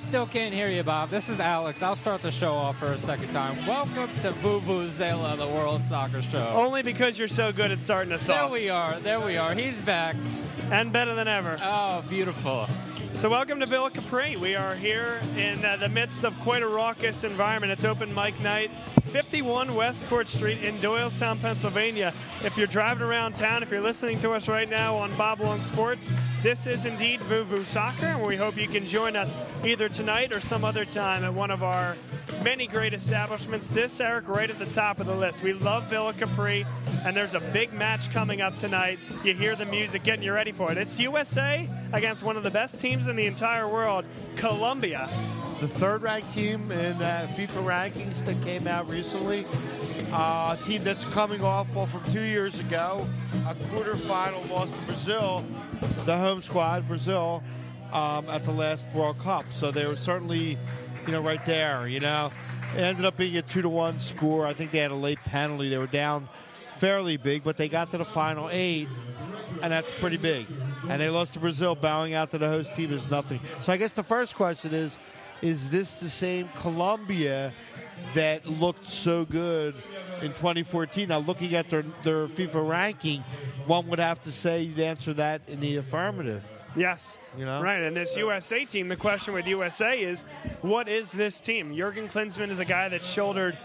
Still can't hear you, Bob. This is Alex. I'll start the show off for a second time. Welcome to Vuvuzela, the World Soccer Show. Only because you're so good at starting us there off. There we are. There we are. He's back. And better than ever. Oh, beautiful. So, welcome to Villa Capri. We are here in uh, the midst of quite a raucous environment. It's open mic night, 51 West Court Street in Doylestown, Pennsylvania. If you're driving around town, if you're listening to us right now on Bob Long Sports, this is indeed Vuvu Soccer, and we hope you can join us either tonight or some other time at one of our many great establishments. This, Eric, right at the top of the list. We love Villa Capri, and there's a big match coming up tonight. You hear the music getting you ready for it. It's USA against one of the best teams in the entire world, Colombia. the third ranked team in uh, FIFA rankings that came out recently. Uh, a team that's coming off well, from two years ago, a quarterfinal loss to Brazil, the home squad, Brazil, um, at the last World Cup. So they were certainly, you know, right there. You know, it ended up being a two to one score. I think they had a late penalty. They were down fairly big, but they got to the final eight, and that's pretty big. And they lost to Brazil, bowing out to the host team is nothing. So I guess the first question is is this the same Colombia that looked so good in 2014? Now, looking at their, their FIFA ranking, one would have to say you'd answer that in the affirmative. Yes. You know? Right, and this USA team, the question with USA is what is this team? Jurgen Klinsmann is a guy that shouldered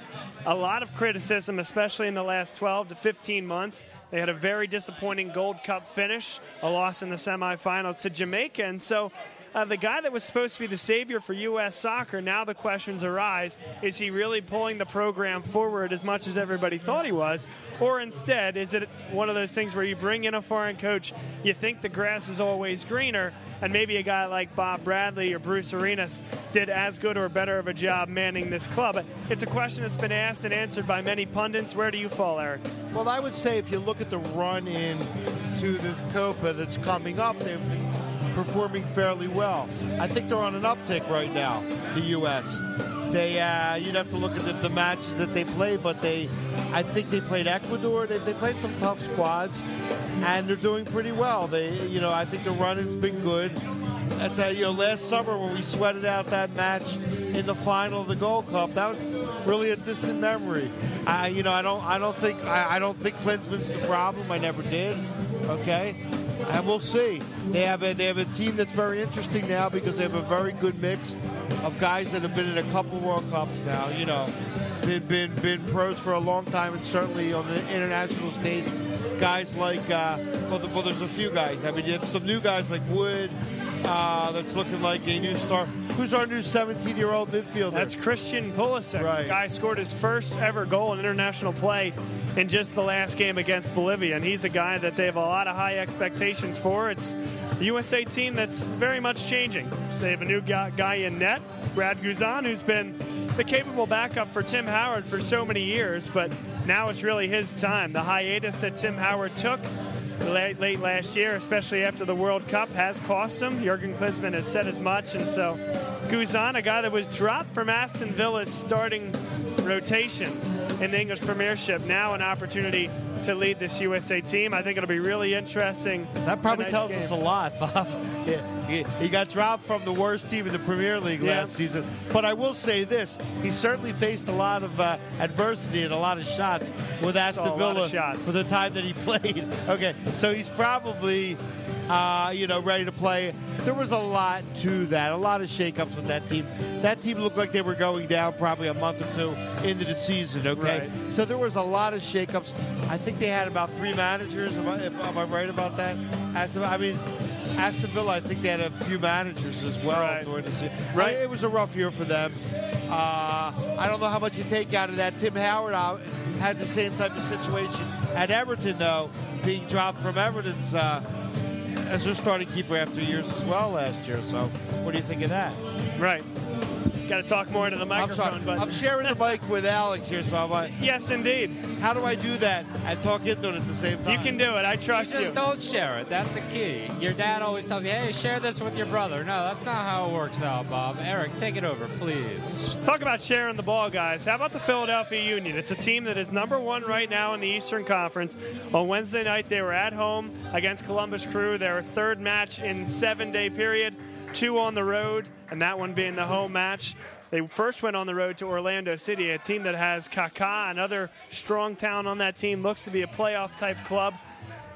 a lot of criticism, especially in the last 12 to 15 months. They had a very disappointing Gold Cup finish, a loss in the semifinals to Jamaica, and so uh, the guy that was supposed to be the savior for U.S. soccer, now the questions arise is he really pulling the program forward as much as everybody thought he was? Or instead, is it one of those things where you bring in a foreign coach, you think the grass is always greener, and maybe a guy like Bob Bradley or Bruce Arenas did as good or better of a job manning this club? It's a question that's been asked and answered by many pundits. Where do you fall, Eric? Well, I would say if you look at the run in to the Copa that's coming up, they've performing fairly well. I think they're on an uptick right now, the U.S. They, uh, you'd have to look at the, the, matches that they play, but they, I think they played Ecuador. They, they played some tough squads, and they're doing pretty well. They, you know, I think the run-in's been good. That's a, you know, last summer when we sweated out that match in the final of the Gold Cup, that was really a distant memory. I, you know, I don't, I don't think, I, I don't think Klinsmann's the problem. I never did. Okay, and we'll see. They have a they have a team that's very interesting now because they have a very good mix of guys that have been in a couple World Cups now. You know, been been been pros for a long time, and certainly on the international stage, guys like uh, well, the, well, there's a few guys. I mean, you have some new guys like Wood. Uh, that's looking like a new star. Who's our new 17-year-old midfielder? That's Christian Pulisic. Right. Guy scored his first ever goal in international play in just the last game against Bolivia, and he's a guy that they have a lot of high expectations for. It's the USA team that's very much changing. They have a new guy in net, Brad Guzan, who's been the capable backup for Tim Howard for so many years, but now it's really his time. The hiatus that Tim Howard took late, late last year, especially after the World Cup, has cost him. Jurgen Klinsmann has said as much, and so Guzan, a guy that was dropped from Aston Villa's starting rotation in the English Premiership, now an opportunity to lead this USA team. I think it'll be really interesting. That probably tells game. us a lot, Bob. yeah, he, he, got dropped from the worst team in the Premier League yeah. last season. But I will say this: he certainly faced a lot of uh, adversity and a lot of shots with Aston Villa for the time that he played. okay, so he's probably. Uh, you know, ready to play. There was a lot to that, a lot of shakeups with that team. That team looked like they were going down probably a month or two into the season. Okay, right. so there was a lot of shakeups. I think they had about three managers. Am I, am I right about that? Aston, I mean, Aston Villa. I think they had a few managers as well right. during the season. Right, it was a rough year for them. Uh, I don't know how much you take out of that. Tim Howard uh, had the same type of situation at Everton, though, being dropped from Everton's. Uh, as their starting keeper after years as well last year. So, what do you think of that? Right. Got to talk more into the microphone. I'm, but I'm sharing the mic with Alex here, so I'm like, yes, indeed. How do I do that and talk into it at the same time? You can do it. I trust you. you. Just don't share it. That's the key. Your dad always tells you, "Hey, share this with your brother." No, that's not how it works out, Bob. Eric, take it over, please. Talk about sharing the ball, guys. How about the Philadelphia Union? It's a team that is number one right now in the Eastern Conference. On Wednesday night, they were at home against Columbus Crew. Their third match in seven-day period. Two on the road, and that one being the home match. They first went on the road to Orlando City, a team that has Kaká, another strong town on that team, looks to be a playoff type club.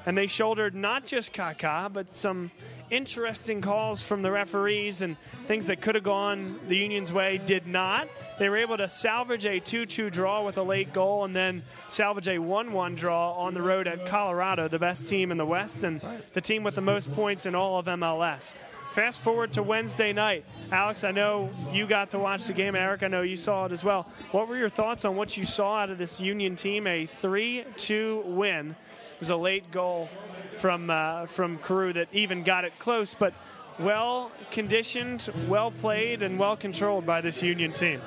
And they shouldered not just Kaká, but some interesting calls from the referees and things that could have gone the Union's way did not. They were able to salvage a 2 2 draw with a late goal and then salvage a 1 1 draw on the road at Colorado, the best team in the West and the team with the most points in all of MLS. Fast forward to Wednesday night. Alex, I know you got to watch the game. Eric, I know you saw it as well. What were your thoughts on what you saw out of this Union team? A 3 2 win. It was a late goal from, uh, from Carew that even got it close, but well conditioned, well played, and well controlled by this Union team.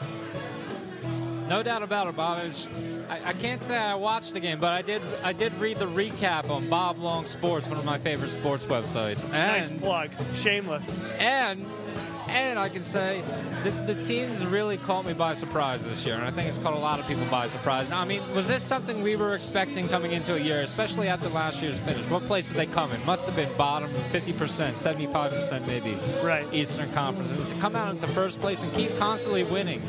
No doubt about it, Bob. It was, I, I, can't say I watched the game, but I did. I did read the recap on Bob Long Sports, one of my favorite sports websites. And, nice plug, shameless. And and I can say the, the team's really caught me by surprise this year, and I think it's caught a lot of people by surprise. Now, I mean, was this something we were expecting coming into a year, especially after last year's finish? What place did they come in? Must have been bottom 50%, 75% maybe. Right. Eastern Conference. And to come out into first place and keep constantly winning,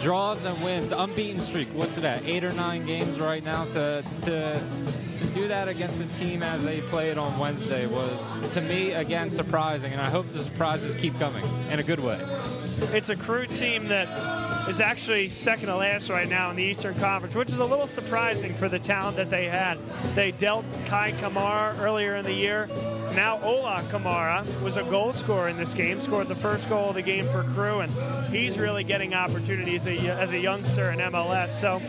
draws and wins, unbeaten streak. What's it at? Eight or nine games right now to to to do that against a team as they played on Wednesday was, to me, again, surprising. And I hope the surprises keep coming in a good way. It's a Crew team that is actually second to last right now in the Eastern Conference, which is a little surprising for the talent that they had. They dealt Kei Kamara earlier in the year. Now Ola Kamara was a goal scorer in this game, scored the first goal of the game for Crew, and he's really getting opportunities as a youngster in MLS. So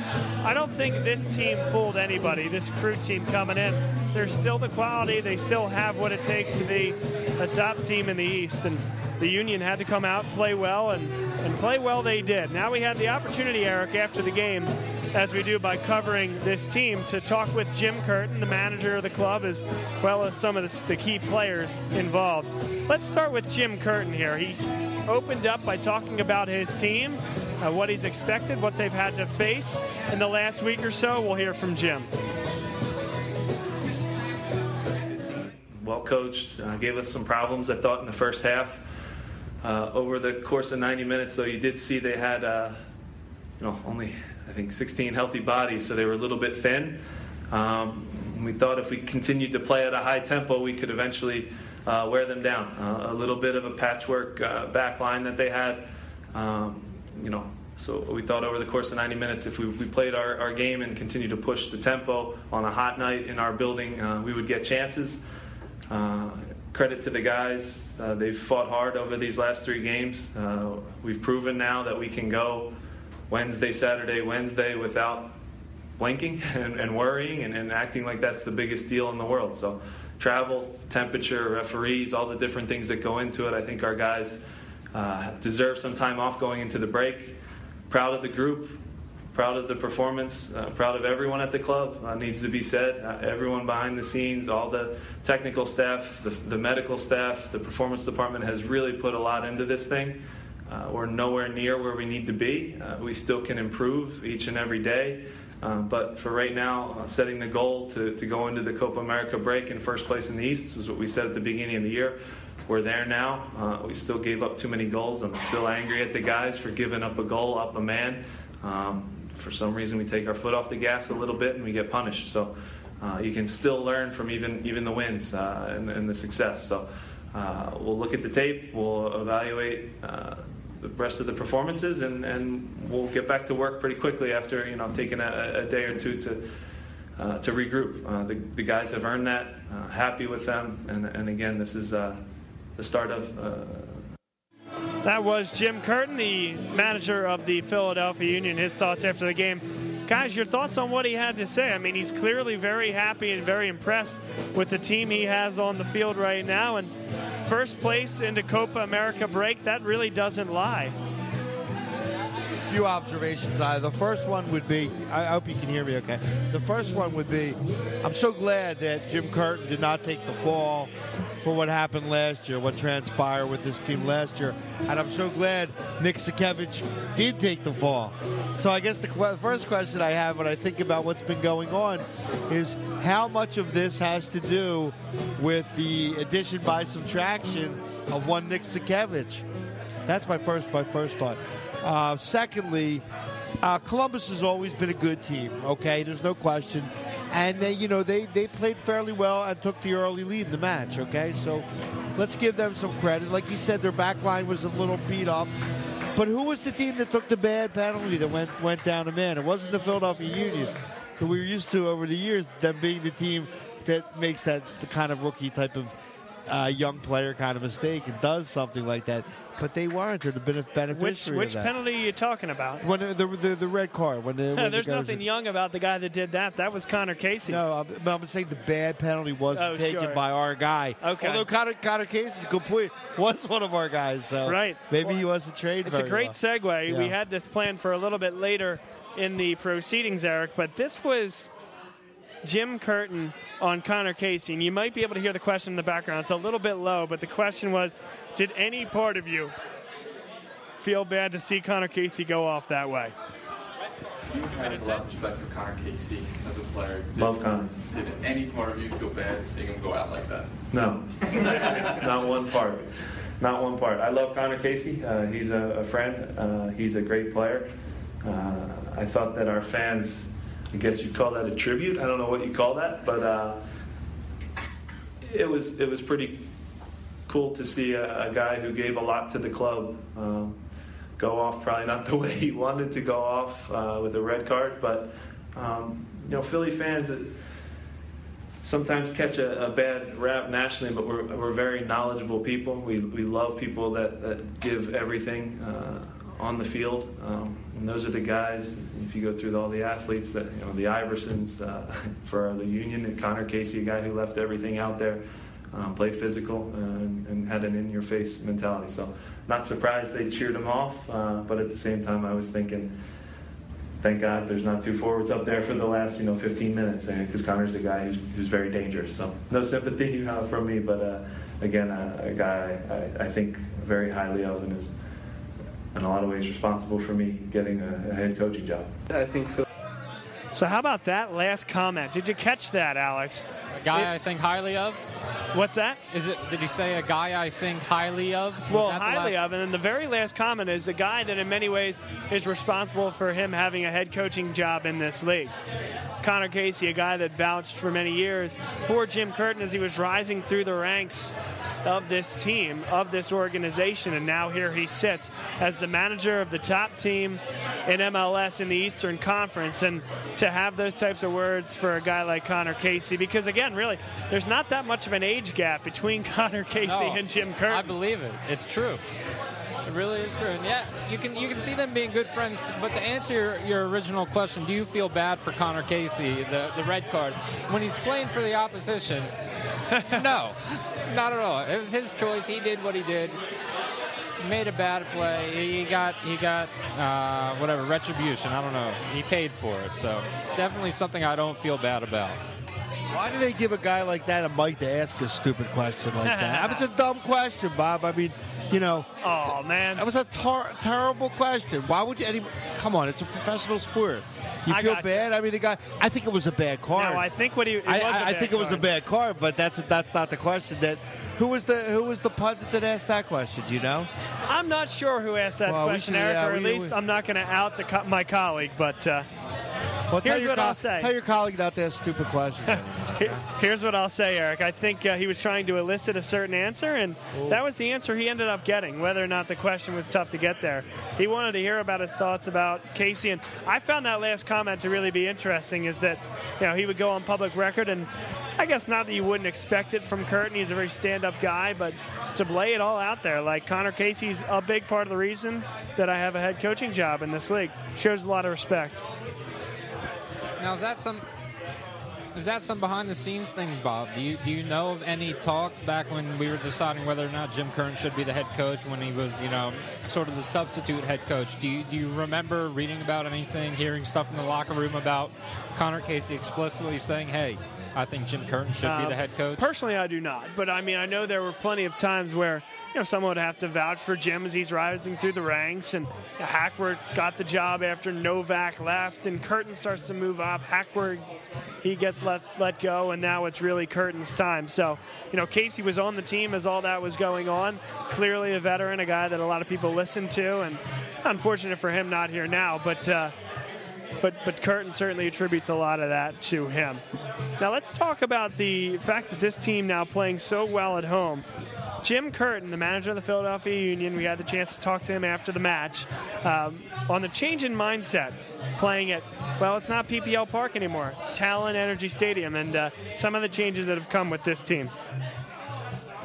I don't think this team fooled anybody, this Crew team coming in. They're still the quality. They still have what it takes to be a top team in the East. And the Union had to come out, play well, and, and play well they did. Now we had the opportunity, Eric, after the game, as we do by covering this team, to talk with Jim Curtin, the manager of the club, as well as some of the, key players involved. Let's start with Jim Curtin here. He opened up by talking about his team, uh, what he's expected, what they've had to face in the last week or so. We'll hear from Jim. Well coached, uh, gave us some problems, I thought, in the first half. Uh, over the course of 90 minutes, though, you did see they had, uh, you know, only I think 16 healthy bodies, so they were a little bit thin. Um, we thought if we continued to play at a high tempo, we could eventually uh, wear them down. Uh, a little bit of a patchwork uh, back line that they had, um, you know. So we thought over the course of 90 minutes, if we, we played our, our, game and continued to push the tempo on a hot night in our building, uh, we would get chances credit to the guys. Uh, they've fought hard over these last three games. Uh, we've proven now that we can go Wednesday, Saturday, Wednesday without blinking and, and worrying and, and, acting like that's the biggest deal in the world. So, travel, temperature, referees, all the different things that go into it. I think our guys uh, deserve some time off going into the break. Proud of the group proud of the performance, uh, proud of everyone at the club, uh, needs to be said. Uh, everyone behind the scenes, all the technical staff, the, the, medical staff, the performance department has really put a lot into this thing. Uh, we're nowhere near where we need to be. Uh, we still can improve each and every day. Uh, but for right now, setting the goal to, to go into the Copa America break in first place in the East was what we said at the beginning of the year. We're there now. we still gave up too many goals. I'm still angry at the guys for giving up a goal, up a man. Um, for some reason we take our foot off the gas a little bit and we get punished. So uh, you can still learn from even even the wins uh, and, and, the success. So uh, we'll look at the tape, we'll evaluate uh, the rest of the performances, and, and we'll get back to work pretty quickly after you know taking a, a day or two to. Uh, to regroup, uh, the, the, guys have earned that. happy with them, and, and again, this is the start of that was Jim Curtin, the manager of the Philadelphia Union. His thoughts after the game. Guys, your thoughts on what he had to say? I mean, he's clearly very happy and very impressed with the team he has on the field right now. And first place into Copa America break, that really doesn't lie. A few observations. Uh, the first one would be I hope you can hear me okay. The first one would be I'm so glad that Jim Curtin did not take the fall for what happened last year, what transpired with this team last year. And I'm so glad Nick Sakiewicz did take the fall. So I guess the qu- first question I have when I think about what's been going on is how much of this has to do with the addition by subtraction of one Nick Sakiewicz? That's my first my first thought. Uh, secondly, uh, Columbus has always been a good team. Okay, there's no question, and they you know they they played fairly well and took the early lead in the match. Okay, so let's give them some credit. Like you said, their back line was a little beat up. But who was the team that took the bad penalty that went went down a man? It wasn't the Philadelphia Union, who we were used to over the years, them being the team that makes that the kind of rookie type of uh, young player kind of mistake and does something like that. But they weren't. They're the beneficiary Which which penalty are you talking about? When the, the, the, the red card. When, the, when the There's was- nothing young about the guy that did that. That was Conor Casey. No, I'm, I'm saying the bad penalty wasn't Oh, taken sure. by our guy. Okay. Although Conor, Conor Casey's good point was one of our guys. So Right. maybe he wasn't trained It's a great well. segue. We had this planned for a little bit later in the proceedings, Eric, but this was Jim Curtin on Conor Casey. And you might be able to hear the question in the background. It's a little bit low, but the question was Did any part of you feel bad to see Conor Casey go off that way? You had a lot of respect for Conor Casey as a player. Did, Love Conor. Did any part of you feel bad seeing him go out like that? No, not one part. Not one part. I love Conor Casey. Uh, he's a, a friend. Uh, he's a great player. Uh, I thought that our fans, I guess you'd call that a tribute. I don't know what you call that, but uh, it was it was pretty cool to see a, a guy who gave a lot to the club um, go off. Probably not the way he wanted to go off uh, with a red card, but um, you know, Philly fans. It, sometimes catch a, a bad rap nationally, but we're, we're very knowledgeable people. We, we love people that, that give everything uh, on the field. Um, and those are the guys, if you go through all the athletes, that you know, the Iversons uh, for the Union, and Conor Casey, a guy who left everything out there, um, played physical, and, and had an in your face mentality. So, not surprised they cheered him off, uh, but at the same time, I was thinking, thank God there's not two forwards up there for the last you know 15 minutes because Conor's a guy who's, who's very dangerous. So no sympathy uh, from me, but uh, again a, a guy I, I think very highly of and is in a lot of ways responsible for me getting a, a head coaching job. I think Phil. So, how about that last comment? Did you catch that, Alex? A guy It- I think highly of. What's that? Is it? Did he say a guy I think highly of? Was Well, highly last- of. And then the very last comment is a guy that, in many ways, is responsible for him having a head coaching job in this league. Conor Casey, a guy that vouched for many years for Jim Curtin as he was rising through the ranks of this team, of this organization, and now here he sits as the manager of the top team in MLS in the Eastern Conference. And to have those types of words for a guy like Conor Casey, because again, really, there's not that much of an age gap between Conor Casey No, and Jim Curtin. I believe it. It's true. It really is true. And yeah, you can you can see them being good friends. But to answer your, your original question, do you feel bad for Conor Casey, the, the red card, when he's playing for the opposition? no, not at all. It was his choice. He did what he did. Made a bad play. He got he got uh, whatever retribution. I don't know. He paid for it. So definitely something I don't feel bad about. Why do they give a guy like that a mic to ask a stupid question like that? I mean, it's a dumb question, Bob. I mean, you know, Oh man, that was a tar- terrible question. Why would you? Any- Come on, it's a professional sport. You I feel you. bad? I mean, the guy. I think it was a bad card. No, I think what he. It I, I, think it was a bad card, but that's that's not the question. That who was the who was the pundit that asked that question? Do you know? I'm not sure who asked that Well, question, should- Eric, yeah, or at we- least we- I'm not going to out the co- my colleague. But uh, Well, Here's what I'll say. Tell your colleague not to ask stupid questions. he- here's what I'll say, Eric. I think uh, he was trying to elicit a certain answer, and that was the answer he ended up getting. Whether or not the question was tough to get there, he wanted to hear about his thoughts about Casey, and I found that last comment to really be interesting. Is that you know he would go on public record and. I guess not that you wouldn't expect it from Curtin. He's a very stand-up guy, but to lay it all out there, like Conor Casey's a big part of the reason that I have a head coaching job in this league. Shows a lot of respect. Now is that some is that some behind the scenes thing, Bob? Do you do you know of any talks back when we were deciding whether or not Jim Curtin should be the head coach when he was, you know, sort of the substitute head coach? Do you do you remember reading about anything, hearing stuff in the locker room about Conor Casey explicitly saying, "Hey, I think Jim Curtin should be Um, the head coach. Personally, I do not. But I mean, I know there were plenty of times where you know someone would have to vouch for Jim as he's rising through the ranks. And Hackworth got the job after Nowak left, and Curtin starts to move up. Hackworth he gets let let go, and now it's really Curtin's time. So you know, Casey was on the team as all that was going on. Clearly, a veteran, a guy that a lot of people listen to, and unfortunate for him not here now, but. Uh, but but Curtin certainly attributes a lot of that to him. Now let's talk about the fact that this team now playing so well at home. Jim Curtin, the manager of the Philadelphia Union, we had the chance to talk to him after the match um, on the change in mindset, playing at well, it's not PPL Park anymore, Talen Energy Stadium, and uh, some of the changes that have come with this team.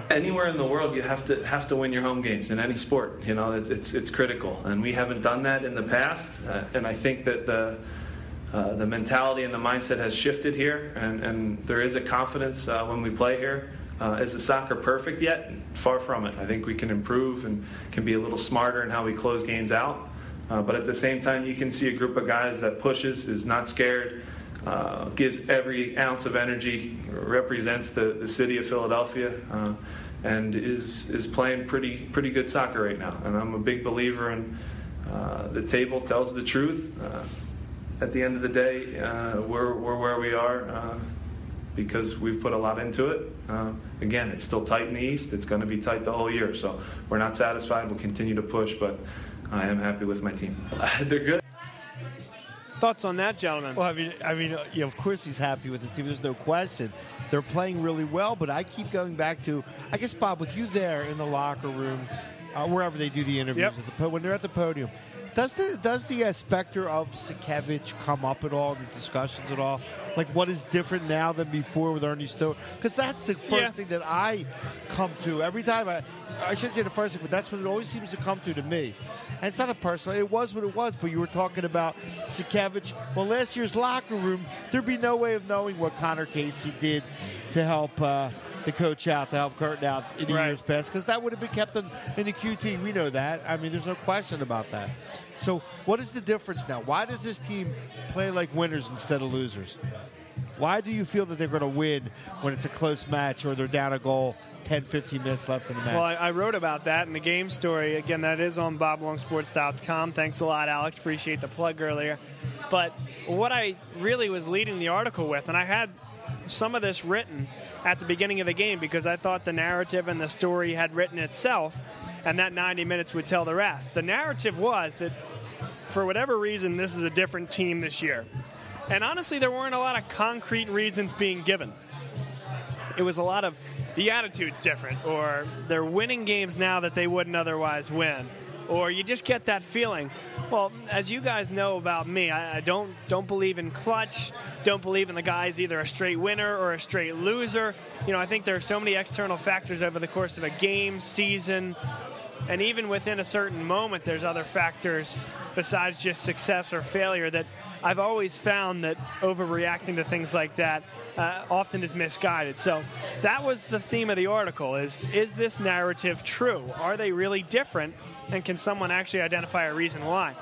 anywhere in the world you have to have to win your home games in any sport you know it's it's, it's critical and we haven't done that in the past uh, and I think that the uh, the mentality and the mindset has shifted here and, and there is a confidence uh, when we play here uh, is the soccer perfect yet far from it I think we can improve and can be a little smarter in how we close games out uh, but at the same time you can see a group of guys that pushes is not scared uh, gives every ounce of energy, represents the, the city of Philadelphia, uh, and is is playing pretty pretty good soccer right now. And I'm a big believer in uh, the table tells the truth. Uh, at the end of the day, we're we're where we are. Because we've put a lot into it. Uh, again, it's still tight in the East. It's going to be tight the whole year. So we're not satisfied. We'll continue to push, but I am happy with my team. They're good. Thoughts on that, gentlemen? Well, I mean, I mean, you know, of course he's happy with the team. There's no question. They're playing really well, but I keep going back to, I guess, Bob, with you there in the locker room, uh, wherever they do the interviews, Yep. at the po- when they're at the podium, does the does the uh, specter of Sakiewicz come up at all in the discussions at all? Like, what is different now than before with Earnie Stewart? Because that's the first Yeah. thing that I come to every time. I, I shouldn't say the first thing, but that's what it always seems to come to to me. And it's not a personal. It was what it was. But you were talking about Sakiewicz. Well, last year's locker room, there'd be no way of knowing what Conor Casey did to help uh, the coach out, to help Curtin out in the Right. years past, because that would have been kept in, in the QT. We know that. I mean, there's no question about that. So, what is the difference now? Why does this team play like winners instead of losers? Why do you feel that they're going to win when it's a close match or they're down a goal, 10, 15 minutes left in the match? Well, I, I wrote about that in the game story. Again, that is on boblongsports.com. Thanks a lot, Alex. Appreciate the plug earlier. But what I really was leading the article with, and I had some of this written at the beginning of the game because I thought the narrative and the story had written itself, and that 90 minutes would tell the rest. The narrative was that for whatever reason, this is a different team this year. And honestly, there weren't a lot of concrete reasons being given it was a lot of the attitude's different, or they're winning games now that they wouldn't otherwise win, or you just get that feeling. Well, as you guys know about me, I, I don't don't believe in clutch. Don't believe in the guy's either a straight winner or a straight loser. You know, I think there are so many external factors over the course of a game, season, and even within a certain moment, there's other factors besides just success or failure that I've always found that overreacting to things like that uh, often is misguided. So that was the theme of the article: is is this narrative true? Are they really different? And can someone actually identify a reason why?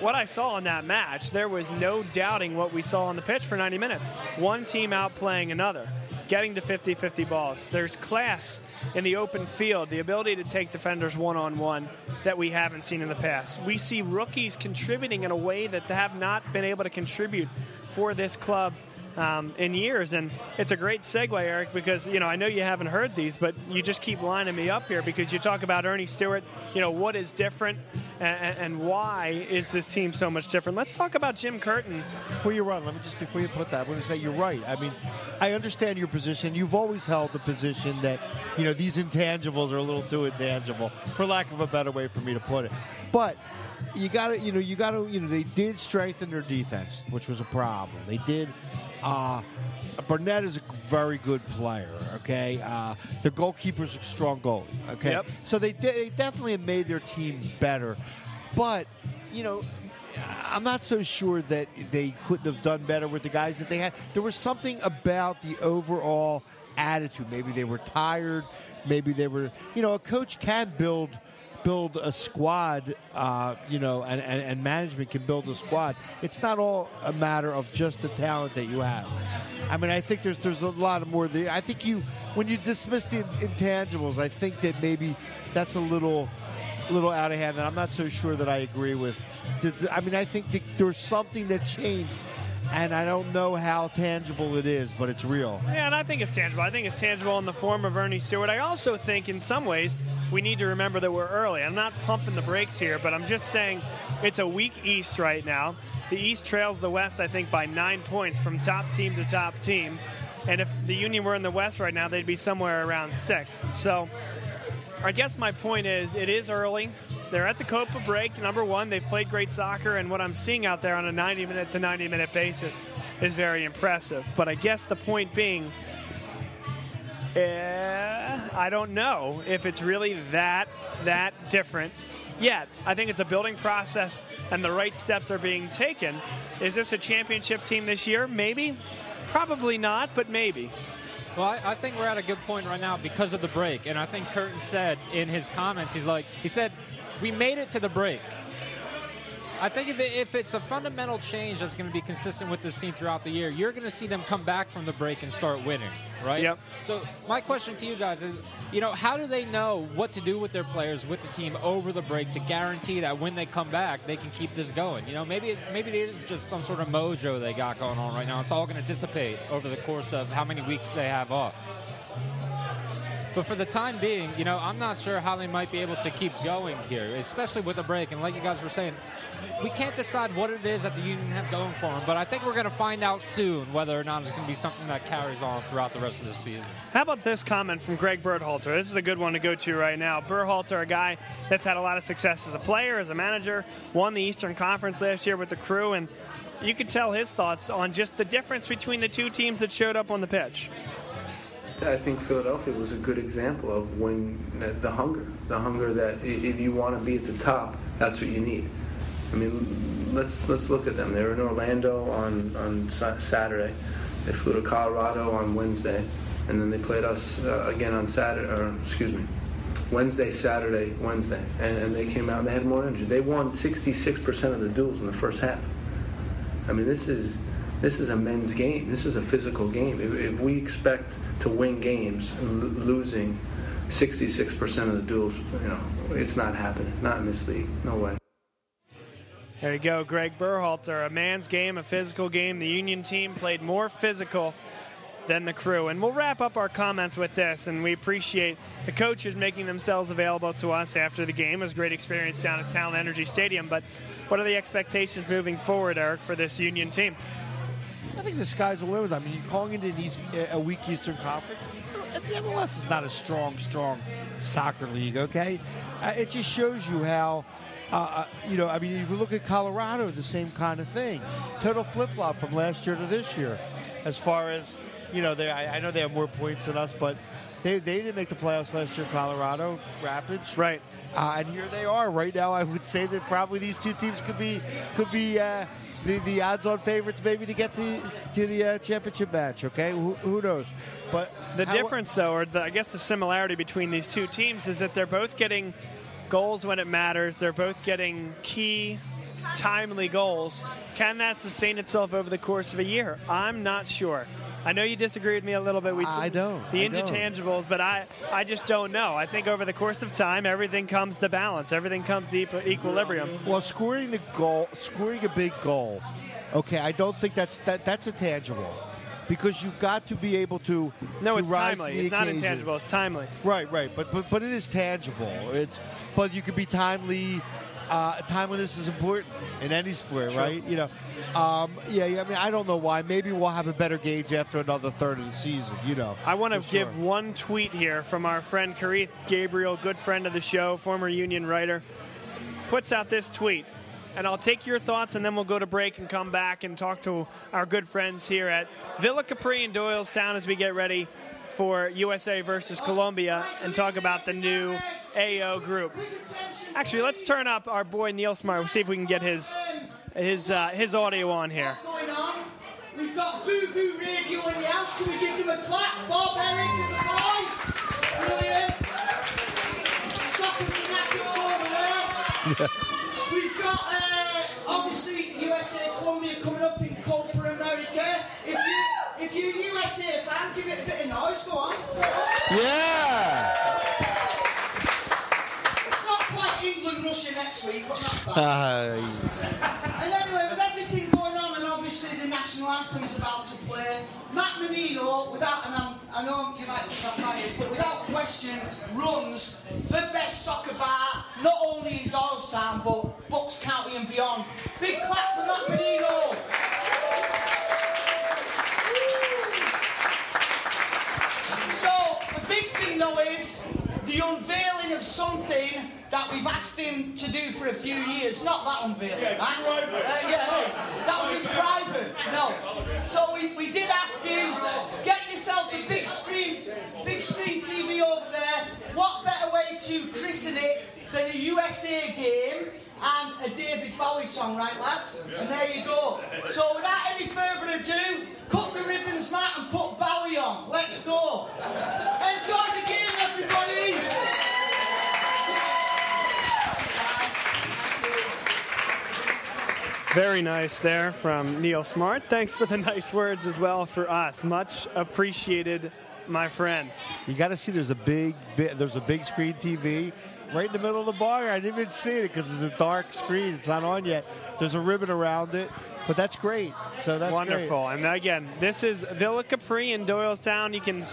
What I saw in that match, there was no doubting what we saw on the pitch for 90 minutes. One team outplaying another getting to 50 50 balls. There's class in the open field, the ability to take defenders one on one that we haven't seen in the past. We see rookies contributing in a way that they have not been able to contribute for this club. Um, in years, and it's a great segue, Eric, because you know I know you haven't heard these, but you just keep lining me up here because you talk about Earnie Stewart. You know what is different, and, and why is this team so much different? Let's talk about Jim Curtin. before you run, let me just before you put that, I want to say you're right. I mean, I understand your position. You've always held the position that you know these intangibles are a little too intangible, for lack of a better way for me to put it. But you got to, you know, you got to, you know, they did strengthen their defense, which was a problem. They did. Uh, Burnett is a very good player. Okay, uh, the goalkeeper's a strong goalie. Okay, Yep. so they they definitely have made their team better, but you know. I'm not so sure that they couldn't have done better with the guys that they had. There was something about the overall attitude. Maybe they were tired. Maybe they were, you know, a coach can build build a squad, uh, you know, and, and, and management can build a squad. It's not all a matter of just the talent that you have. I mean, I think there's there's a lot more. The, I think you when you dismiss the intangibles, I think that maybe that's a little little out of hand. And I'm not so sure that I agree with. I mean, I think there's something that changed and I don't know how tangible it is, but it's real. Yeah, and I think it's tangible. I think it's tangible in the form of Earnie Stewart. I also think, in some ways, we need to remember that we're early. I'm not pumping the brakes here, but I'm just saying it's a weak East right now. The East trails the West, I think, by nine points from top team to top team. And if the Union were in the West right now, they'd be somewhere around sixth. So I guess my point is it is early. They're at the Copa break, number one. They've played great soccer, and what I'm seeing out there on a 90 minute to 90 minute basis is very impressive. But I guess the point being, uh, I don't know if it's really that that different yet. I think it's a building process, and the right steps are being taken. Is this a championship team this year? Maybe, probably not, but maybe. Well, I, I, think we're at a good point right now because of the break. And I think Curtin said in his comments, he's like, he said, we made it to the break. I think if, it, if it's a fundamental change that's going to be consistent with this team throughout the year, you're going to see them come back from the break and start winning, right? Yep. So my question to you guys is, you know, how do they know what to do with their players, with the team over the break to guarantee that when they come back, they can keep this going? You know, maybe maybe it is just some sort of mojo they got going on right now. It's all going to dissipate over the course of how many weeks they have off. But for the time being, you know, I'm not sure how they might be able to keep going here, especially with a break. And like you guys were saying, we can't decide what it is that the Union have going for them, but I think we're going to find out soon whether or not it's going to be something that carries on throughout the rest of the season. How about this comment from Gregg Berhalter? This is a good one to go to right now. Berhalter, a guy that's had a lot of success as a player, as a manager, won the Eastern Conference last year with the crew, and you could tell his thoughts on just the difference between the two teams that showed up on the pitch. I think Philadelphia was a good example of when the hunger, the hunger that if you want to be at the top, that's what you need. I mean, let's let's look at them. They were in Orlando on on Saturday. They flew to Colorado on Wednesday, and then they played us uh, again on Saturday. Or excuse me, Wednesday, Saturday, Wednesday, and, and they came out and they had more energy. They won 66% of the duels in the first half. I mean, this is this is a men's game. This is a physical game. If, if we expect to win games losing 66% of the duels, you know, it's not happening. Not in this league. No way. There you go, Gregg Berhalter. A man's game, a physical game. The Union team played more physical than the crew. And we'll wrap up our comments with this. And we appreciate the coaches making themselves available to us after the game. It was a great experience down at Talen Energy Stadium. But what are the expectations moving forward, Eric, for this Union team? I think the sky's the limit. I mean, calling it an East, a weak Eastern Conference. The MLS is not a strong, strong soccer league. Okay, uh, it just shows you how. Uh, uh, you know, I mean, if you look at Colorado, the same kind of thing. Total flip flop from last year to this year, as far as you know. They, I, I know they have more points than us, but they, they didn't make the playoffs last year. Colorado Rapids, right? Uh, and here they are right now. I would say that probably these two teams could be could be uh, the, the odds-on favorites maybe to get to, to the uh, championship match. Okay, who, who knows? But the difference, though, or the, I guess the similarity between these two teams is that they're both getting goals when it matters. They're both getting key, timely goals. Can that sustain itself over the course of a year? I'm not sure. I know you disagree with me a little bit. We I don't. The I intangibles, don't. but I, I just don't know. I think over the course of time, everything comes to balance. Everything comes to equilibrium. Well, scoring the goal, scoring a big goal. Okay, I don't think that's that. That's a tangible because you've got to be able to. No, to it's timely. It's occasion. not intangible. It's timely. Right, right. But but but it is tangible. It's but you can be timely uh, timeliness is important in any sport, sure. right? You know, um, yeah, I mean, I don't know why. Maybe we'll have a better gauge after another third of the season. You know, I want to give sure. one tweet here from our friend Kerith Gabriel, good friend of the show, former Union writer, puts out this tweet. And I'll take your thoughts, and then we'll go to break and come back and talk to our good friends here at Villa Capri and Doylestown as we get ready for USA versus Colombia and talk about the new AO group. Actually, let's turn up our boy Neil Smart. We'll see if we can get his his uh, his audio on here. We've got Vuvu Radio in the house. Can we give them a clap? Bob, Eric, and the guys. Brilliant. Soccer fanatics all We've got uh, obviously USA Colombia coming up in Copa America. If you if you USA fan, give it a bit of noise. Go on. Yeah. It's not quite England Russia next week, but not bad. Uh, And anyway, with everything going on, and obviously the national anthem is about to play, Matt Menino, without, and I'm, I know you might think I'm biased, but without question, runs the best soccer bar, not only in Doylestown, but Bucks County and beyond. Big clap for Matt Menino. So, the thing is the unveiling of something that we've asked him to do for a few years. Not that unveiling. Yeah, uh, yeah, hey, that was in private. No. So we, we did ask him, get yourself a big screen, big screen TV over there. What better way to christen it than a USA game and a David Bowie song, right, lads? And there you go. So without any further ado, cut the ribbons, Matt, and put Bowie on. Let's go. Enjoy Very nice there from Neil Smart. Thanks for the nice words as well for us. Much appreciated, my friend. you got to see there's a big, there's a big screen TV right in the middle of the bar. I didn't even see it because it's a dark screen. It's not on yet. There's a ribbon around it, but that's great. So that's Wonderful. And again, this is Villa Capri in Doylestown. You can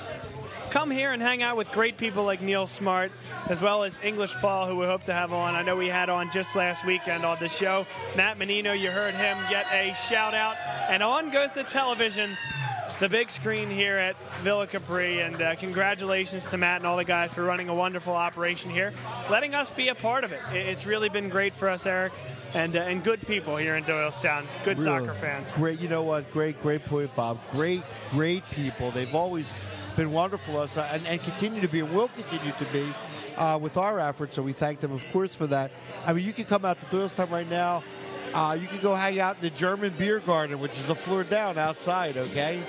come here and hang out with great people like Neil Smart, as well as English Paul, who we hope to have on. I know we had on just last weekend on the show. Matt Menino, you heard him get a shout out. And on goes the television, the big screen here at Villa Capri. And uh, congratulations to Matt and all the guys for running a wonderful operation here, letting us be a part of. It- It's really been great for us, Eric. And, uh, and good people here in Doylestown, good Really soccer fans. Great, you know what? Great, great point, Bob. Great, great people. They've always been wonderful to us uh, and, and continue to be and will continue to be uh, with our efforts. So we thank them, of course, for that. I mean, you can come out to Doylestown right now. Uh, you can go hang out in the German beer garden, which is a floor down outside, okay?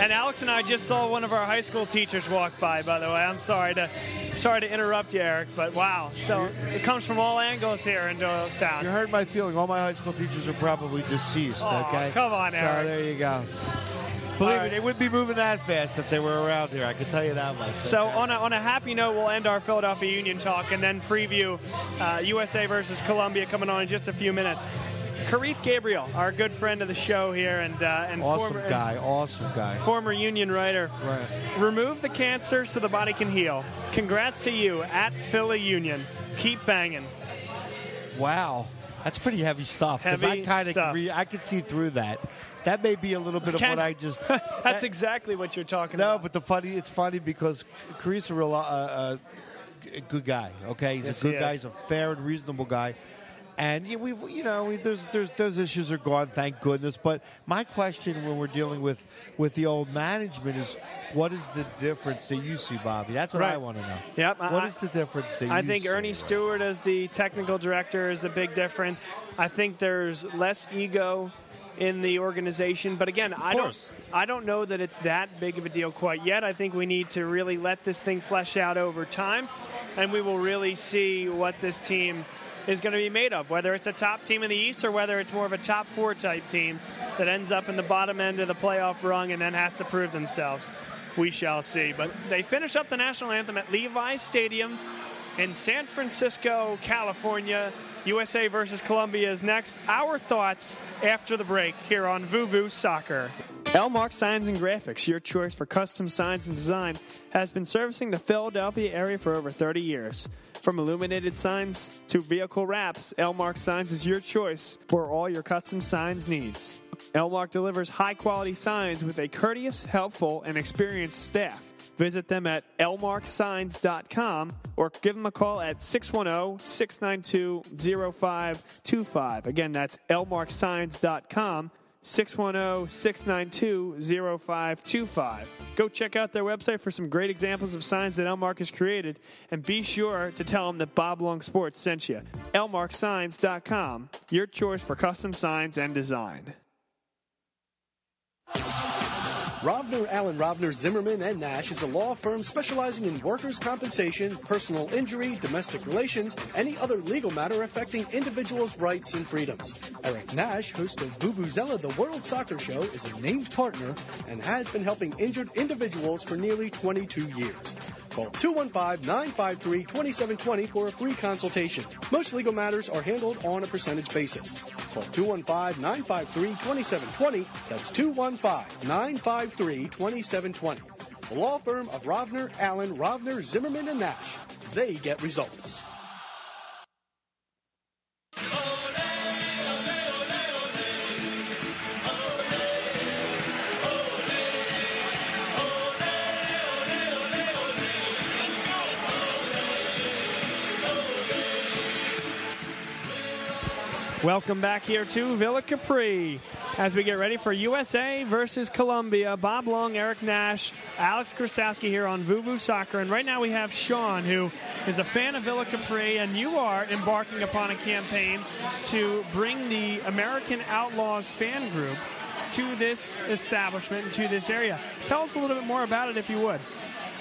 And Alex and I just saw one of our high school teachers walk by. By the way, I'm sorry to sorry to interrupt you, Eric, but wow. So it comes from all angles here in Doylestown. You heard my feeling. All my high school teachers are probably deceased, Aw, okay? come on, So Eric. there you go. Believe All me, they wouldn't be moving that fast if they were around here. I can tell you that much. So okay? on a, on a happy note, we'll end our Philadelphia Union talk and then preview uh, USA versus Colombia coming on in just a few minutes. Kerith Gabriel, our good friend of the show here, and uh, and awesome former, guy, awesome guy. former Union writer. Right. Remove the cancer so the body can heal. Congrats to you at Philly Union. Keep banging. Wow, that's pretty heavy stuff. 'cause I Heavy kind stuff. of re- I could see through that. That may be a little bit of what I just. That's that- exactly what you're talking No, about. No, but the funny, it's funny because Cari's a real, uh, uh, a good guy. Okay, he's Yes, a good he guy. He's a fair and reasonable guy. And yeah, we, you know, we, there's, there's, those issues are gone, thank goodness. But my question when we're dealing with, with the old management is, what is the difference that you see, Bobby? That's what I want to know. Yep, What I- is the difference that you see? I think see? Earnie Stewart as the technical director is a big difference. I think there's less ego in the organization, but again, I don't. I don't know that it's that big of a deal quite yet. I think we need to really let this thing flesh out over time, and we will really see what this team is going to be made of. Whether it's a top team in the East or whether it's more of a top four type team that ends up in the bottom end of the playoff rung and then has to prove themselves. We shall see. But they finish up the national anthem at Levi's Stadium in San Francisco, California. USA versus Colombia is next. Our thoughts after the break here on Vuvu Soccer. Elmark Signs and Graphics, your choice for custom signs and design, has been servicing the Philadelphia area for over 30 years. From illuminated signs to vehicle wraps, Elmark Signs is your choice for all your custom signs needs. Elmark delivers high quality signs with a courteous, helpful, and experienced staff. Visit them at elmarksigns.com or give them a call at 610 692 0525. Again, that's elmarksigns.com. 610 692 0525. Go check out their website for some great examples of signs that Elmark has created, and be sure to tell them that Bob Long Sports sent you. elmarksigns.com, your choice for custom signs and design. Rovner, Allen, Rovner, Zimmerman, and Nash is a law firm specializing in workers' compensation, personal injury, domestic relations, any other legal matter affecting individuals' rights and freedoms. Eric Nash, host of Vuvuzela, the World Soccer Show, is a named partner and has been helping injured individuals for nearly 22 years. Call 215-953-2720 for a free consultation. Most legal matters are handled on a percentage basis. Call 215-953-2720. That's 215-953-2720. The law firm of Rovner, Allen, Rovner, Zimmerman, and Nash. They get results. Welcome back here to Villa Capri as we get ready for USA versus Colombia. Bob Long, Eric Nash, Alex Krasowski here on Vuvu Soccer. And right now we have Sean, who is a fan of Villa Capri, and you are embarking upon a campaign to bring the American Outlaws fan group to this establishment, to this area. Tell us a little bit more about it, if you would.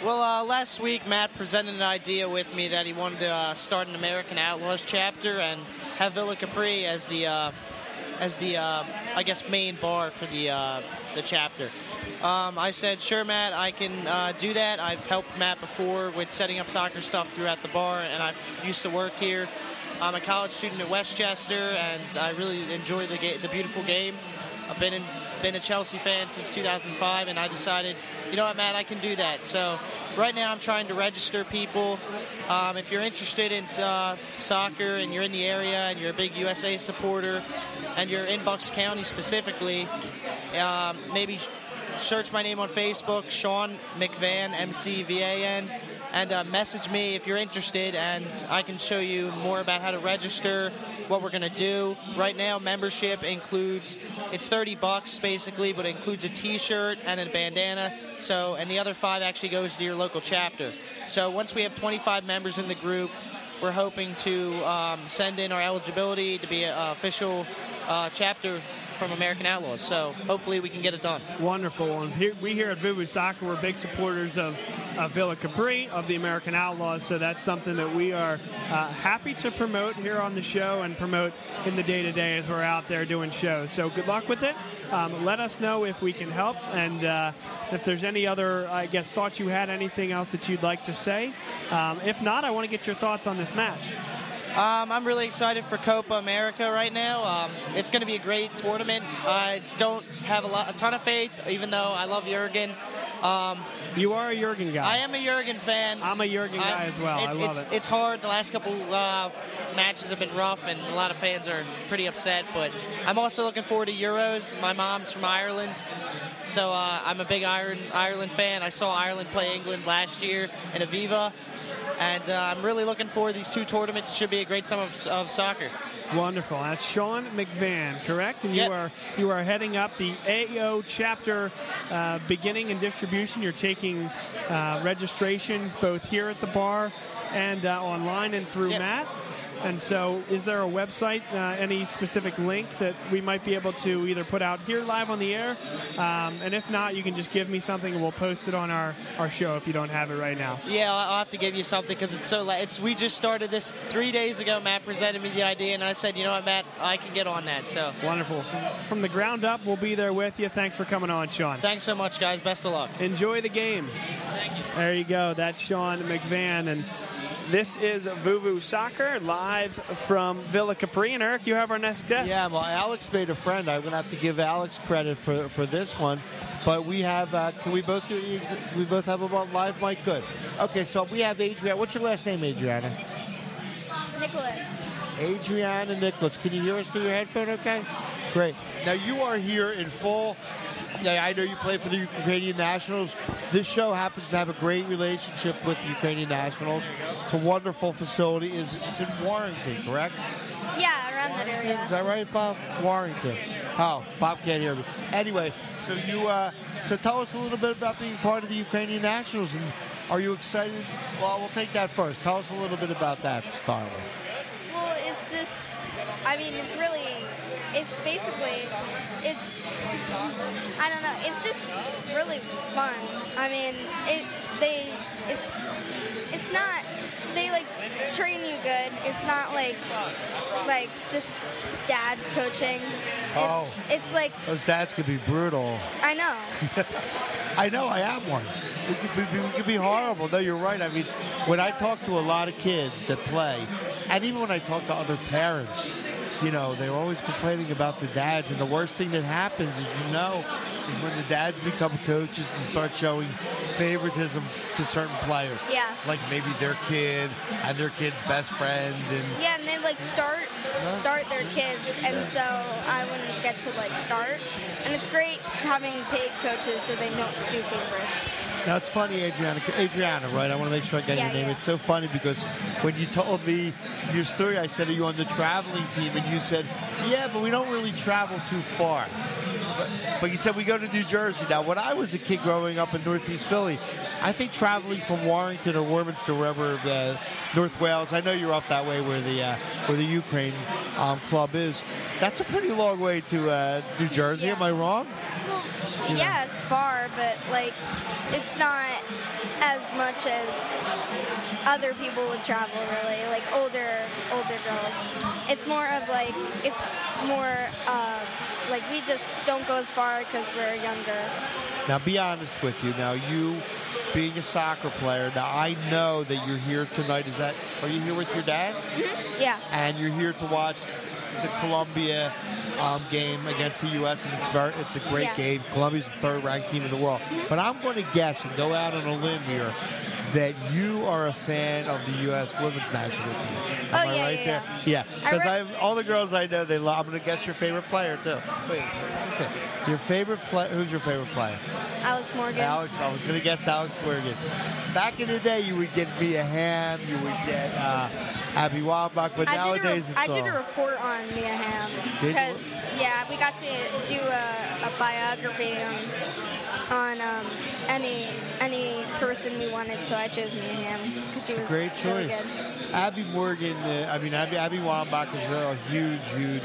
Well, uh, last week Matt presented an idea with me that he wanted to uh, start an American Outlaws chapter and have Villa Capri as the uh, as the uh, I guess main bar for the uh, the chapter. Um, I said, sure, Matt, I can uh, do that. I've helped Matt before with setting up soccer stuff throughout the bar, and I used to work here. I'm a college student at West Chester, and I really enjoy the ga- the beautiful game. I've been in, been a Chelsea fan since 2005, and I decided, you know what, Matt, I can do that. So right now, I'm trying to register people. Um, if you're interested in uh, soccer and you're in the area and you're a big USA supporter, and you're in Bucks County specifically, um, maybe search my name on Facebook, Sean McVan, M C V A N, and uh, message me if you're interested, and I can show you more about how to register, what we're to do. Right now, membership includes it's 30 bucks basically, but it includes a T-shirt and a bandana. So, and the other five actually goes to your local chapter. So, once we have 25 members in the group, we're hoping to um, send in our eligibility to be an official uh, chapter from American Outlaws. So hopefully we can get it done. Wonderful. And here, we here at Vuvu Soccer, we're big supporters of, of Villa Capri, of the American Outlaws. So that's something that we are uh, happy to promote here on the show and promote in the day to day as we're out there doing shows. So good luck with it. Um, let us know if we can help, and uh, if there's any other, I guess, thoughts you had, anything else that you'd like to say. Um, if not, I want to get your thoughts on this match. Um, I'm really excited for Copa America right now. Um, it's going to be a great tournament. I don't have a, lot, a ton of faith, even though I love Jurgen. Um, you are a Jurgen guy. I am a Jurgen fan. I'm a Jurgen guy I'm, as well. It's, I love it's, it. It's hard. The last couple uh, matches have been rough, and a lot of fans are pretty upset. But I'm also looking forward to Euros. My mom's from Ireland, so uh, I'm a big Ireland, Ireland fan. I saw Ireland play England last year in Aviva, and uh, I'm really looking forward to these two tournaments. It should be a great summer of, of soccer. Wonderful. That's Sean McVan, correct? And Yep. you are you are heading up the AO chapter uh, beginning and distribution. You're taking uh, registrations both here at the bar and uh, online and through Yep. Matt. And so, is there a website, uh, any specific link that we might be able to either put out here live on the air? Um, and if not, you can just give me something and we'll post it on our, our show if you don't have it right now. Yeah, I'll have to give you something because it's so late. It's we just started this three days ago. Matt presented me the idea, and I said, you know what, Matt, I can get on that. So Wonderful. From, from the ground up, we'll be there with you. Thanks for coming on, Sean. thanks so much, guys. Best of luck. Enjoy the game. Thank you. There you go. That's Sean McVan. And this is Vuvu Soccer live from Villa Capri. And Eric, you have our next guest. Yeah, well, Alex made a friend. I'm going to have to give Alex credit for, for this one. But we have, uh, can we both do we both have him on live mic? Good. Okay, so we have Adriana. What's your last name, Adriana? Nicholas. Adriana Nicholas. Can you hear us through your headphone okay? Great. Now, you are here in full. Yeah, I know you play for the Ukrainian Nationals. This show happens to have a great relationship with the Ukrainian Nationals. It's a wonderful facility. It's, it's in Warrington, correct? Yeah, around that area. Is that right, Bob? Warrington. Oh, Bob can't hear me. Anyway, so you, uh, so tell us a little bit about being part of the Ukrainian Nationals, and are you excited? Well, we'll take that first. Tell us a little bit about that, to start with. Well, it's just, I mean, it's really it's basically, it's, I don't know, it's just really fun. I mean, it, they, it's, it's not, they like train you good. It's not like, like just dad's coaching. It's, Oh. it's like, Those dads could be brutal. I know. I know, I have one. It could be, we could be horrible. No, you're right. I mean, when I talk to a lot of kids that play, and even when I talk to other parents, you know, they're always complaining about the dads. And the worst thing that happens, as you know, is when the dads become coaches and start showing favoritism to certain players. Yeah. Like maybe their kid and their kid's best friend. And Yeah, and they like start start their kids, and so I wouldn't get to like start. And it's great having paid coaches so they don't do favorites. Now it's funny, Adriana. Adriana, right? I want to make sure I get Yeah, your name. yeah. It's so funny because when you told me your story, I said, "Are you on the traveling team?" And you said, "Yeah, but we don't really travel too far." But, you said we go to New Jersey. Now, when I was a kid growing up in Northeast Philly, I think traveling from Warrington or Warminster, wherever uh, North Wales. I know you're up that way where the uh, where the Ukraine um, club is. That's a pretty long way to uh, New Jersey. Am I wrong? Well, yeah, it's far, but like it's not as much as other people would travel. Really, like older older girls. It's more of like it's more uh, like we just don't go as far because we're younger. Now, be honest with you. Now, you being a soccer player. Now, I know that you're here tonight. Is that? Are you here with your dad? Yeah. And you're here to watch the Colombia um, game against the U.S. and it's very, it's a great Yeah. game. Colombia's the third-ranked team in the world. But I'm going to guess and go out on a limb here that you are a fan of the U.S. women's national team. Am Oh, I yeah, right yeah, there? yeah. Because re- all the girls I know they love. I'm going to guess your favorite player too. Wait, okay. your favorite player? Who's your favorite player? Alex Morgan. Alex, I was going to guess Alex Morgan. Back in the day, you would get Mia Hamm, you would get uh, Abby Wambach, but I nowadays did, a, I did a report on Mia Hamm because yeah, we got to do a, a biography on on um, any any person we wanted, so I chose Mia Hamm because she was Great really choice. good. Abby Morgan, uh, I mean, Abby, Abby Wambach is a huge, huge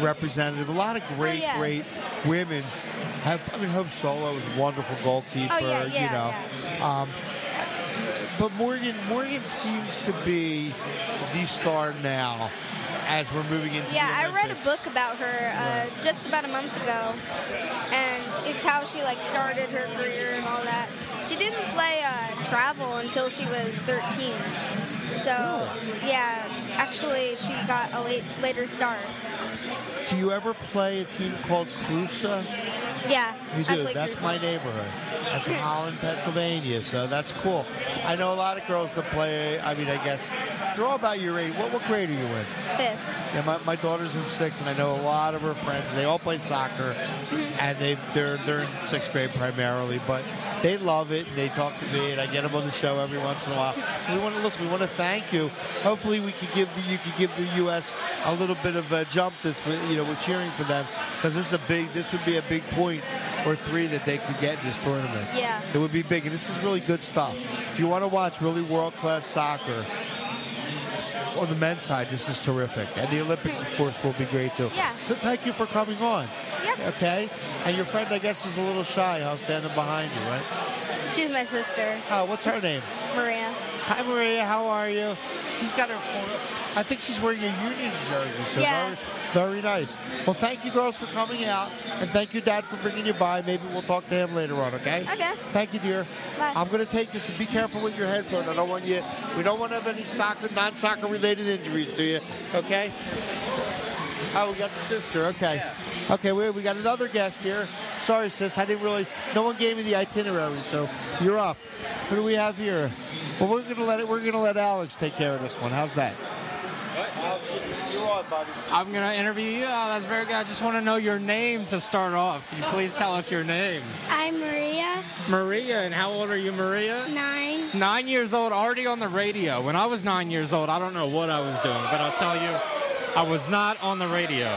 representative. A lot of great, Oh, yeah. great women have, I mean, Hope Solo is a wonderful goalkeeper, Oh, yeah, you yeah, know. Um, but Morgan, Morgan seems to be the star now as we're moving into Yeah, I read a book about her uh, just about a month ago, and it's how she like started her career and all that. She didn't play uh, travel until she was 13. So yeah, actually she got a late, later start. Do you ever play a team called Cruza? Yeah, You do. play That's my neighborhood. That's in Holland, Pennsylvania. So that's cool. I know a lot of girls that play. I mean, I guess they're all about your age. What, what grade are you in? Fifth. Yeah, my, my daughter's in sixth, and I know a lot of her friends. They all play soccer, mm-hmm. and they they're they're in sixth grade primarily, but they love it. And they talk to me, and I get them on the show every once in a while. So we want to listen. We want to thank you. Hopefully, we could give the you could give the U.S. a little bit of a jump this you know with cheering for them because this is a big. This would be a big point or three that they could get in this tournament. Yeah. It would be big, and this is really good stuff. If you want to watch really world class soccer on the men's side, this is terrific, and the Olympics, of course, will be great too. Yeah. So thank you for coming on. Yep. Okay. And your friend, I guess, is a little shy. Huh, standing behind you, right? She's my sister, Oh, what's her name? Maria. Hi, Maria. How are you? She's got her. Photo. I think she's wearing a Union jersey. So Yeah. very, very nice. Well, thank you, girls, for coming out, and thank you, Dad, for bringing you by. Maybe we'll talk to him later on. Okay. Okay. Thank you, dear. Bye. I'm going to take this and be careful with your headphone. I don't want you. We don't want to have any soccer, non-soccer related injuries to you. Okay. Oh, we got the sister. Okay. Okay, we, we got another guest here. Sorry, sis. I didn't really. No one gave me the itinerary, so you're up. Who do we have here? Well, we're gonna let it. We're gonna let Alex take care of this one. How's that? Alex, you're on, buddy. I'm gonna interview you. Oh, that's very good. I just want to know your name to start off. Can you please tell us your name? I'm Maria, Maria, and how old are you, Maria? nine. Nine years old, already on the radio. When I was nine years old, I don't know what I was doing, but I'll tell you, I was not on the radio.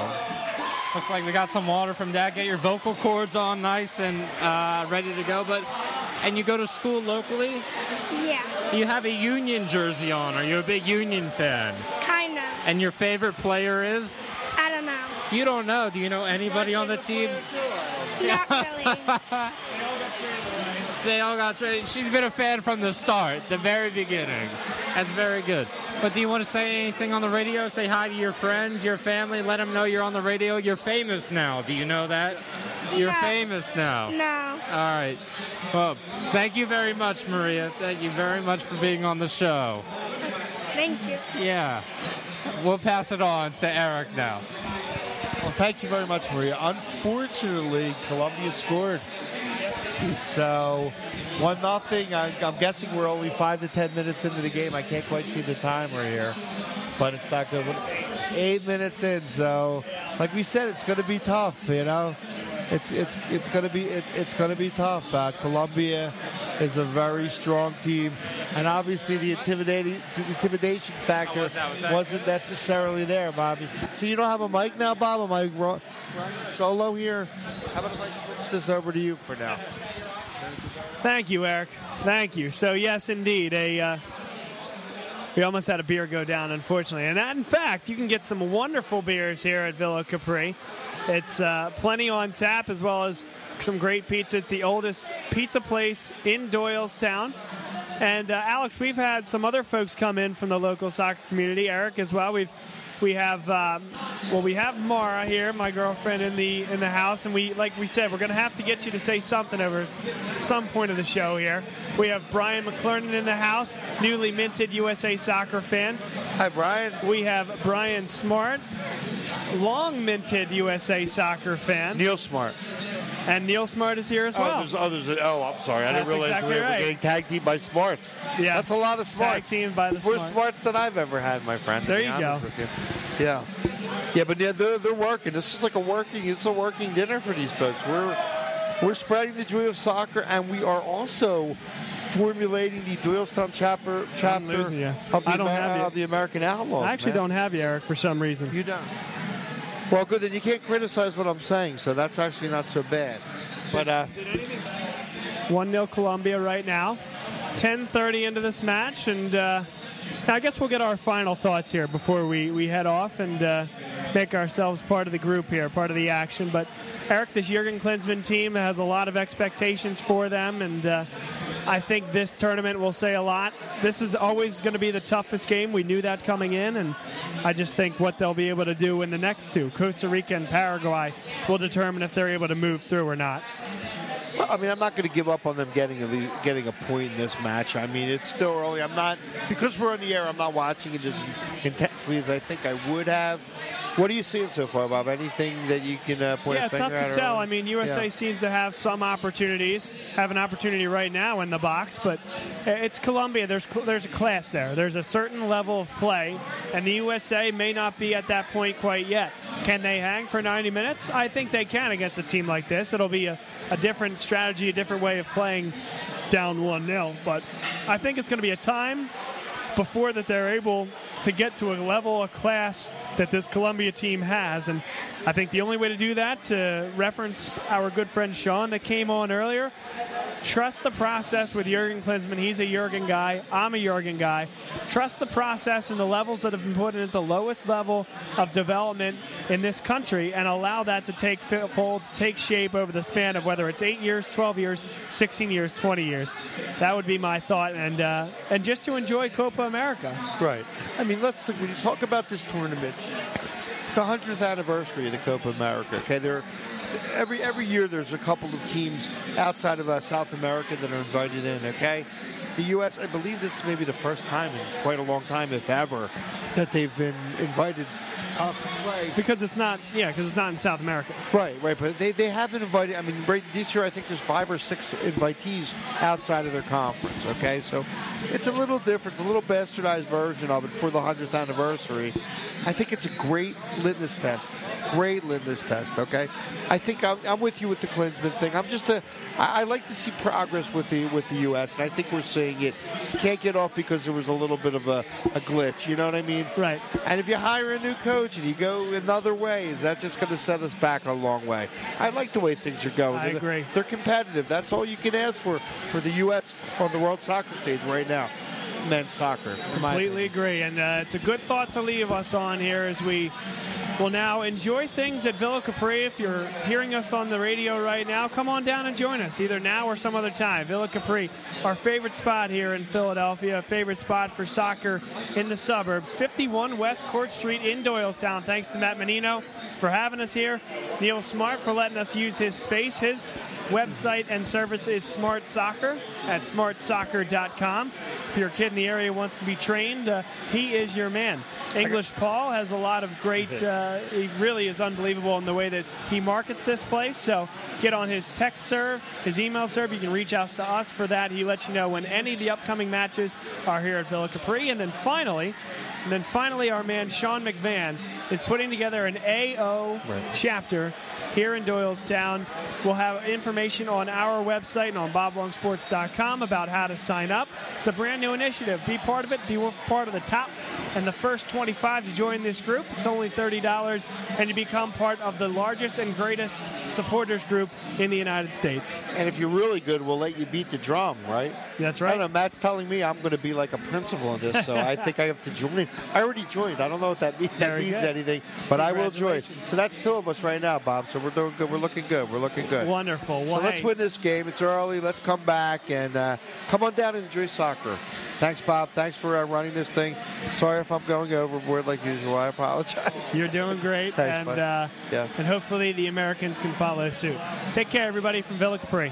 Looks like we got some water from Dad. Get your vocal cords on, nice and uh, ready to go. But and you go to school locally. Yeah, You have a Union jersey on. Are you a big Union fan? Kind of. And your favorite player is? I don't know. You don't know. Do you know anybody on the team? Not really. They all got traded. She's been a fan from the start, the very beginning. That's very good. But do you want to say anything on the radio? Say hi to your friends, your family. Let them know you're on the radio. You're famous now. Do you know that? You're No. famous now. No. All right. Well, thank you very much, Maria. Thank you very much for being on the show. Thank you. Yeah. We'll pass it on to Eric now. Well, thank you very much, Maria. Unfortunately, Colombia scored. So, one nothing. I'm, I'm guessing we're only five to ten minutes into the game. I can't quite see the timer here, but in fact, eight minutes in. So, like we said, it's going to be tough. You know, it's it's it's going to be it, it's going to be tough. Uh, Colombia is a very strong team, and obviously the intimidating the intimidation factor was that? Was that wasn't necessarily there, Bobby. So you don't have a mic now, Bob? Am I ro- running solo here? How about if I switch this over to you for now? Thank you, Eric. Thank you. So yes, indeed, a uh, we almost had a beer go down, unfortunately. And that, in fact, you can get some wonderful beers here at Villa Capri. It's uh, plenty on tap as well as some great pizza. It's the oldest pizza place in Doylestown. And uh, Alex, we've had some other folks come in from the local soccer community. Eric as well. We've we have um, well we have Mara here, my girlfriend in the in the house, and we like we said we're going to have to get you to say something over some point of the show here. We have Brian McClernand in the house, newly minted USA Soccer fan. Hi, Brian. We have Brian Smart, long minted USA Soccer fan, Neil Smart. and Neil Smart is here as oh, well. Oh, there's others. that- Oh, I'm sorry. I didn't realize exactly we were right. getting tag team by smarts. Yeah. That's a lot of Smarts. Tag smarts. teamed by the More Smart. smarts than I've ever had, my friend. There you go. you. Yeah. Yeah, but yeah, they're, they're working. This is like a working. It's a working dinner for these folks. We're we're spreading the joy of soccer, and we are also formulating the Doylestown chapter chapter of the, I don't Amer- of the American Outlaws. I actually man. don't have you, Eric, for some reason. You don't. Well, good. Then you can't criticize what I'm saying, so that's actually not so bad. But uh, 1 0 Colombia right now. 10.30 into this match, and uh, I guess we'll get our final thoughts here before we, we head off and uh, make ourselves part of the group here, part of the action. But Eric, this Jurgen Klinsmann team has a lot of expectations for them, and uh, I think this tournament will say a lot. This is always going to be the toughest game. We knew that coming in, and I just think what they'll be able to do in the next two, Costa Rica and Paraguay, will determine if they're able to move through or not. I mean, I'm not going to give up on them getting a getting a point in this match. I mean, it's still early. I'm not because we're on the air. I'm not watching it as intensely as I think I would have. What are you seeing so far, Bob? Anything that you can uh, point yeah, a finger tough at? to or- tell. I mean, USA Yeah. seems to have some opportunities, have an opportunity right now in the box, but it's Colombia. There's there's a class there. There's a certain level of play, and the USA may not be at that point quite yet. Can they hang for 90 minutes? I think they can against a team like this. It'll be a, a different strategy, a different way of playing down 1 0. But I think it's going to be a time before that they're able to get to a level of class that this Colombia team has. And I think the only way to do that, to reference our good friend Sean that came on earlier, trust the process with Jurgen Klinsmann. He's a Jurgen guy. I'm a Jurgen guy. Trust the process and the levels that have been put in at the lowest level of development in this country and allow that to take hold, to take shape over the span of whether it's 8 years, 12 years, 16 years, 20 years. That would be my thought. And, uh, and just to enjoy Copa America. Right. I mean, let's think, when you talk about this tournament, the hundredth anniversary of the Copa America. Okay, there. Every every year, there's a couple of teams outside of uh, South America that are invited in. Okay, the U.S. I believe this may be the first time in quite a long time, if ever, that they've been invited up play. Because it's not, yeah, because it's not in South America. Right, right, but they, they have been invited. I mean, right, this year I think there's five or six invitees outside of their conference. Okay, so it's a little different, it's a little bastardized version of it for the hundredth anniversary. I think it's a great litmus test. Great litmus test. Okay, I think I'm, I'm with you with the Klinsmann thing. I'm just a. I, I like to see progress with the with the U.S. and I think we're seeing it. Can't get off because there was a little bit of a, a glitch. You know what I mean? Right. And if you hire a new coach and you go another way, is that just going to set us back a long way? I like the way things are going. I They're- agree. They're competitive. That's all you can ask for for the U.S. on the world soccer stage right now. Men's soccer. Completely agree, and uh, it's a good thought to leave us on here as we Well, now enjoy things at Villa Capri. If you're hearing us on the radio right now, come on down and join us, either now or some other time. Villa Capri, our favorite spot here in Philadelphia, favorite spot for soccer in the suburbs. 51 West Court Street in Doylestown. Thanks to Matt Menino for having us here. Neil Smart for letting us use his space. His website and service is Smart Soccer at smartsoccer.com. If your kid in the area wants to be trained, uh, he is your man. English Paul has a lot of great, uh, he really is unbelievable in the way that he markets this place. So get on his text serve, his email serve. You can reach out to us for that. He lets you know when any of the upcoming matches are here at Villa Capri. And then finally, and then finally, our man Sean McVan is putting together an AO chapter here in Doylestown. We'll have information on our website and on boblongsports.com about how to sign up. It's a brand new initiative. Be part of it. Be part of the top and the first 25 to join this group. It's only $30 and you become part of the largest and greatest supporters group in the United States. And if you're really good, we'll let you beat the drum, right? That's I right. don't know. Matt's telling me I'm going to be like a principal in this, so I think I have to join. I already joined. I don't know what that means, that means anything, but I will join. So that's two of us right now, Bob. So we're doing good. We're looking good. We're looking good. Wonderful. So let's hey, win this game. It's early. Let's come back and uh, come on down and enjoy soccer. Thanks, Bob. Thanks for uh, running this thing. Sorry if I'm going overboard like usual. I apologize. You're doing great, Thanks, and uh, Yeah. and hopefully the Americans can follow suit. Take care, everybody from Villa Capri.